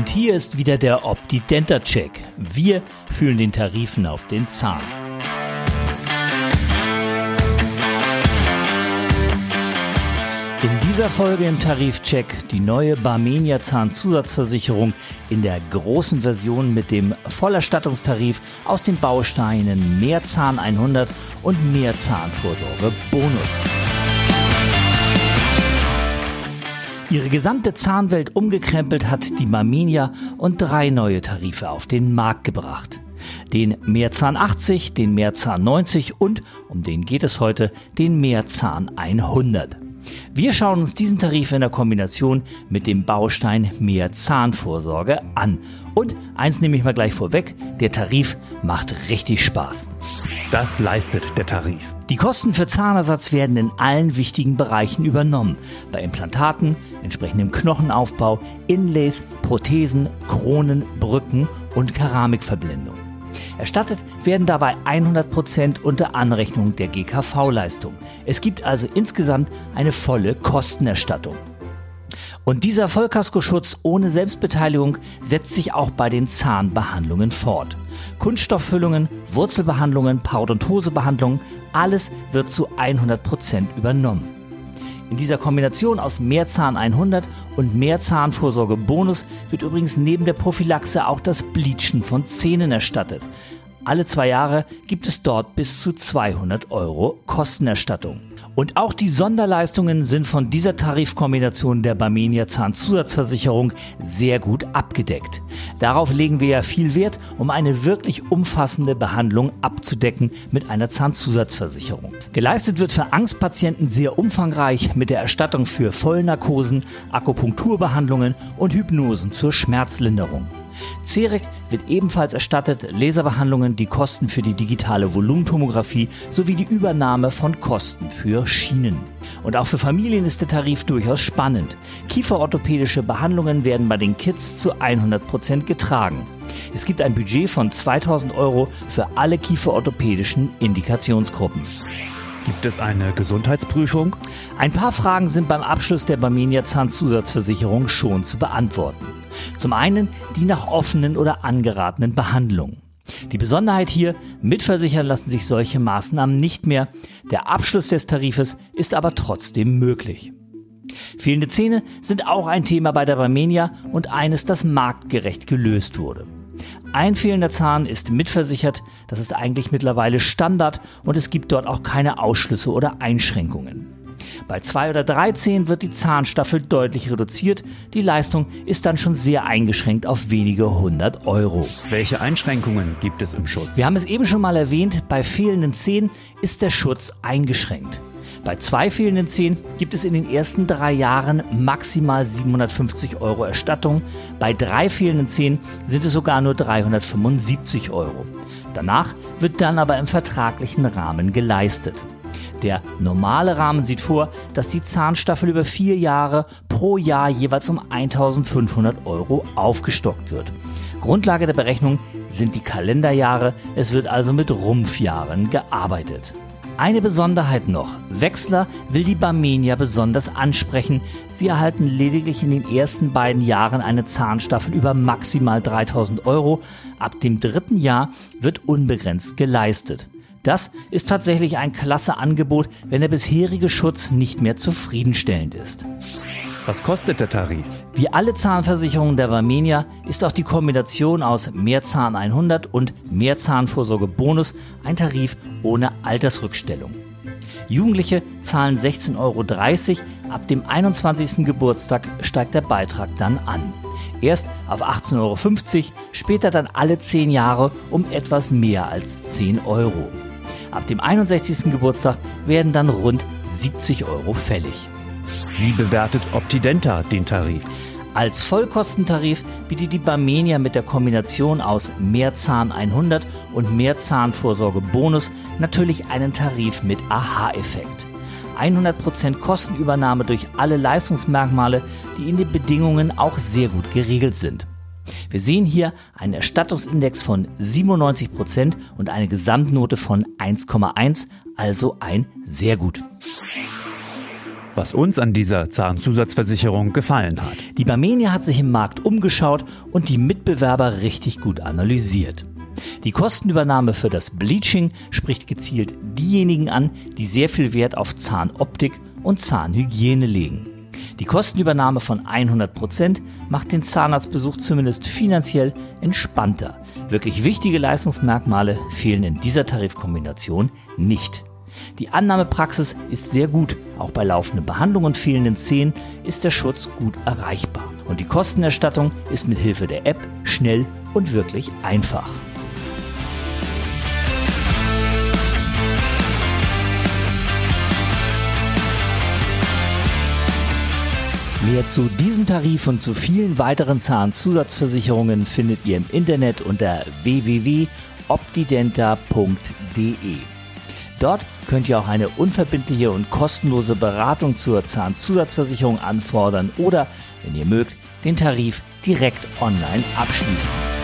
Und hier ist wieder der Opti-Denta-Check. Wir fühlen den Tarifen auf den Zahn. In dieser Folge im Tarifcheck die neue Barmenia Zahnzusatzversicherung in der großen Version mit dem Vollerstattungstarif aus den Bausteinen Mehrzahn 100 und Mehrzahnvorsorge Bonus. Ihre gesamte Zahnwelt umgekrempelt hat die Barmenia und drei neue Tarife auf den Markt gebracht. Den Mehrzahn 80, den Mehrzahn 90 und, um den geht es heute, den Mehrzahn 100. Wir schauen uns diesen Tarif in der Kombination mit dem Baustein mehr Zahnvorsorge an. Und eins nehme ich mal gleich vorweg, der Tarif macht richtig Spaß. Das leistet der Tarif. Die Kosten für Zahnersatz werden in allen wichtigen Bereichen übernommen. Bei Implantaten, entsprechendem Knochenaufbau, Inlays, Prothesen, Kronen, Brücken und Keramikverblendung. Erstattet werden dabei 100% unter Anrechnung der GKV-Leistung. Es gibt also insgesamt eine volle Kostenerstattung. Und dieser Vollkaskoschutz ohne Selbstbeteiligung setzt sich auch bei den Zahnbehandlungen fort. Kunststofffüllungen, Wurzelbehandlungen, Parodontosebehandlungen, alles wird zu 100% übernommen. In dieser Kombination aus Mehrzahn 100 und Mehrzahnvorsorge Bonus wird übrigens neben der Prophylaxe auch das Bleachen von Zähnen erstattet. Alle zwei Jahre gibt es dort bis zu 200 Euro Kostenerstattung. Und auch die Sonderleistungen sind von dieser Tarifkombination der Barmenia Zahnzusatzversicherung sehr gut abgedeckt. Darauf legen wir ja viel Wert, um eine wirklich umfassende Behandlung abzudecken mit einer Zahnzusatzversicherung. Geleistet wird für Angstpatienten sehr umfangreich mit der Erstattung für Vollnarkosen, Akupunkturbehandlungen und Hypnosen zur Schmerzlinderung. CEREC wird ebenfalls erstattet, Laserbehandlungen, die Kosten für die digitale Volumentomographie sowie die Übernahme von Kosten für Schienen. Und auch für Familien ist der Tarif durchaus spannend. Kieferorthopädische Behandlungen werden bei den Kids zu 100 Prozent getragen. Es gibt ein Budget von 2000 Euro für alle kieferorthopädischen Indikationsgruppen. Gibt es eine Gesundheitsprüfung? Ein paar Fragen sind beim Abschluss der Barmenia Zahnzusatzversicherung schon zu beantworten. Zum einen die nach offenen oder angeratenen Behandlungen. Die Besonderheit hier, mitversichern lassen sich solche Maßnahmen nicht mehr. Der Abschluss des Tarifes ist aber trotzdem möglich. Fehlende Zähne sind auch ein Thema bei der Barmenia und eines, das marktgerecht gelöst wurde. Ein fehlender Zahn ist mitversichert, das ist eigentlich mittlerweile Standard und es gibt dort auch keine Ausschlüsse oder Einschränkungen. Bei zwei oder drei Zähnen wird die Zahnstaffel deutlich reduziert. Die Leistung ist dann schon sehr eingeschränkt auf wenige hundert Euro. Welche Einschränkungen gibt es im Schutz? Wir haben es eben schon mal erwähnt, bei fehlenden Zähnen ist der Schutz eingeschränkt. Bei zwei fehlenden Zähnen gibt es in den ersten drei Jahren maximal 750 Euro Erstattung. Bei drei fehlenden Zähnen sind es sogar nur 375 Euro. Danach wird dann aber im vertraglichen Rahmen geleistet. Der normale Rahmen sieht vor, dass die Zahnstaffel über vier Jahre pro Jahr jeweils um 1500 Euro aufgestockt wird. Grundlage der Berechnung sind die Kalenderjahre, es wird also mit Rumpfjahren gearbeitet. Eine Besonderheit noch. Wechsler will die Barmenia besonders ansprechen. Sie erhalten lediglich in den ersten beiden Jahren eine Zahnstaffel über maximal 3000 Euro. Ab dem dritten Jahr wird unbegrenzt geleistet. Das ist tatsächlich ein klasse Angebot, wenn der bisherige Schutz nicht mehr zufriedenstellend ist. Was kostet der Tarif? Wie alle Zahnversicherungen der Barmenia ist auch die Kombination aus Mehrzahn 100 und Mehrzahnvorsorge Bonus ein Tarif ohne Altersrückstellung. Jugendliche zahlen 16,30 Euro. Ab dem 21. Geburtstag steigt der Beitrag dann an. Erst auf 18,50 Euro, später dann alle 10 Jahre um etwas mehr als 10 Euro. Ab dem 61. Geburtstag werden dann rund 70 Euro fällig. Wie bewertet Optidenta den Tarif? Als Vollkostentarif bietet die Barmenia mit der Kombination aus Mehrzahn 100 und Mehrzahnvorsorge Bonus natürlich einen Tarif mit Aha-Effekt. 100% Kostenübernahme durch alle Leistungsmerkmale, die in den Bedingungen auch sehr gut geregelt sind. Wir sehen hier einen Erstattungsindex von 97% und eine Gesamtnote von 1,1, also ein sehr gut. was uns an dieser Zahnzusatzversicherung gefallen hat. Die Barmenia hat sich im Markt umgeschaut und die Mitbewerber richtig gut analysiert. Die Kostenübernahme für das Bleaching spricht gezielt diejenigen an, die sehr viel Wert auf Zahnoptik und Zahnhygiene legen. Die Kostenübernahme von 100 Prozent macht den Zahnarztbesuch zumindest finanziell entspannter. Wirklich wichtige Leistungsmerkmale fehlen in dieser Tarifkombination nicht. Die Annahmepraxis ist sehr gut. Auch bei laufenden Behandlungen und fehlenden Zähnen ist der Schutz gut erreichbar. Und die Kostenerstattung ist mit Hilfe der App schnell und wirklich einfach. Mehr zu diesem Tarif und zu vielen weiteren Zahnzusatzversicherungen findet ihr im Internet unter www.optidenta.de. Dort könnt ihr auch eine unverbindliche und kostenlose Beratung zur Zahnzusatzversicherung anfordern oder, wenn ihr mögt, den Tarif direkt online abschließen.